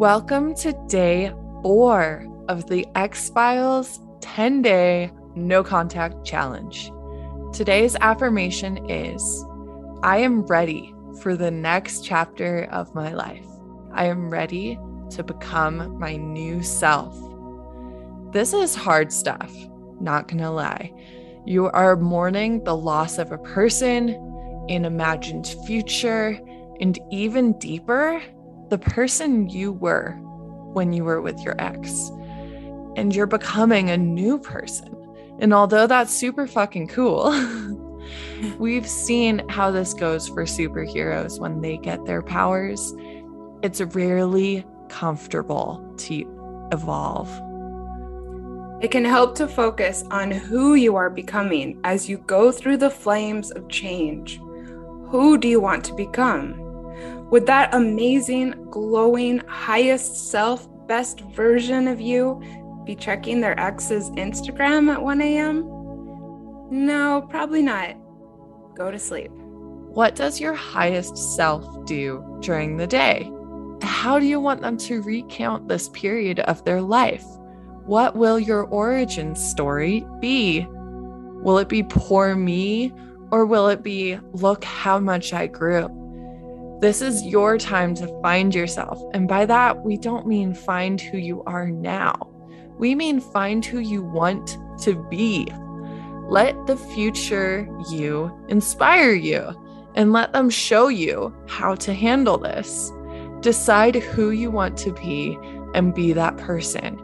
Welcome to day four of the Ex-Philes 10 day no contact challenge. Today's affirmation is I am ready for the next chapter of my life. I am ready to become my new self. This is hard stuff, not gonna lie. You are mourning the loss of a person, an imagined future, and even deeper, the person you were when you were with your ex. And you're becoming a new person. And although that's super fucking cool, we've seen how this goes for superheroes when they get their powers. It's rarely comfortable to evolve. It can help to focus on who you are becoming as you go through the flames of change. Who do you want to become? Would that amazing, glowing, highest self, best version of you be checking their ex's Instagram at 1 a.m.? No, probably not. Go to sleep. What does your highest self do during the day? How do you want them to recount this period of their life? What will your origin story be? Will it be poor me or will it be look how much I grew? This is your time to find yourself. And by that, we don't mean find who you are now. We mean find who you want to be. Let the future you inspire you and let them show you how to handle this. Decide who you want to be and be that person.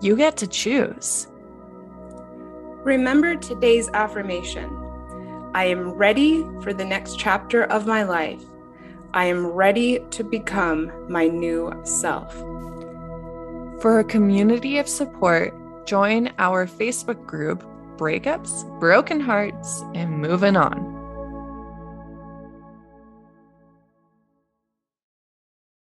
You get to choose. Remember today's affirmation I am ready for the next chapter of my life. I am ready to become my new self. For a community of support, join our Facebook group Breakups, Broken Hearts, and Moving On.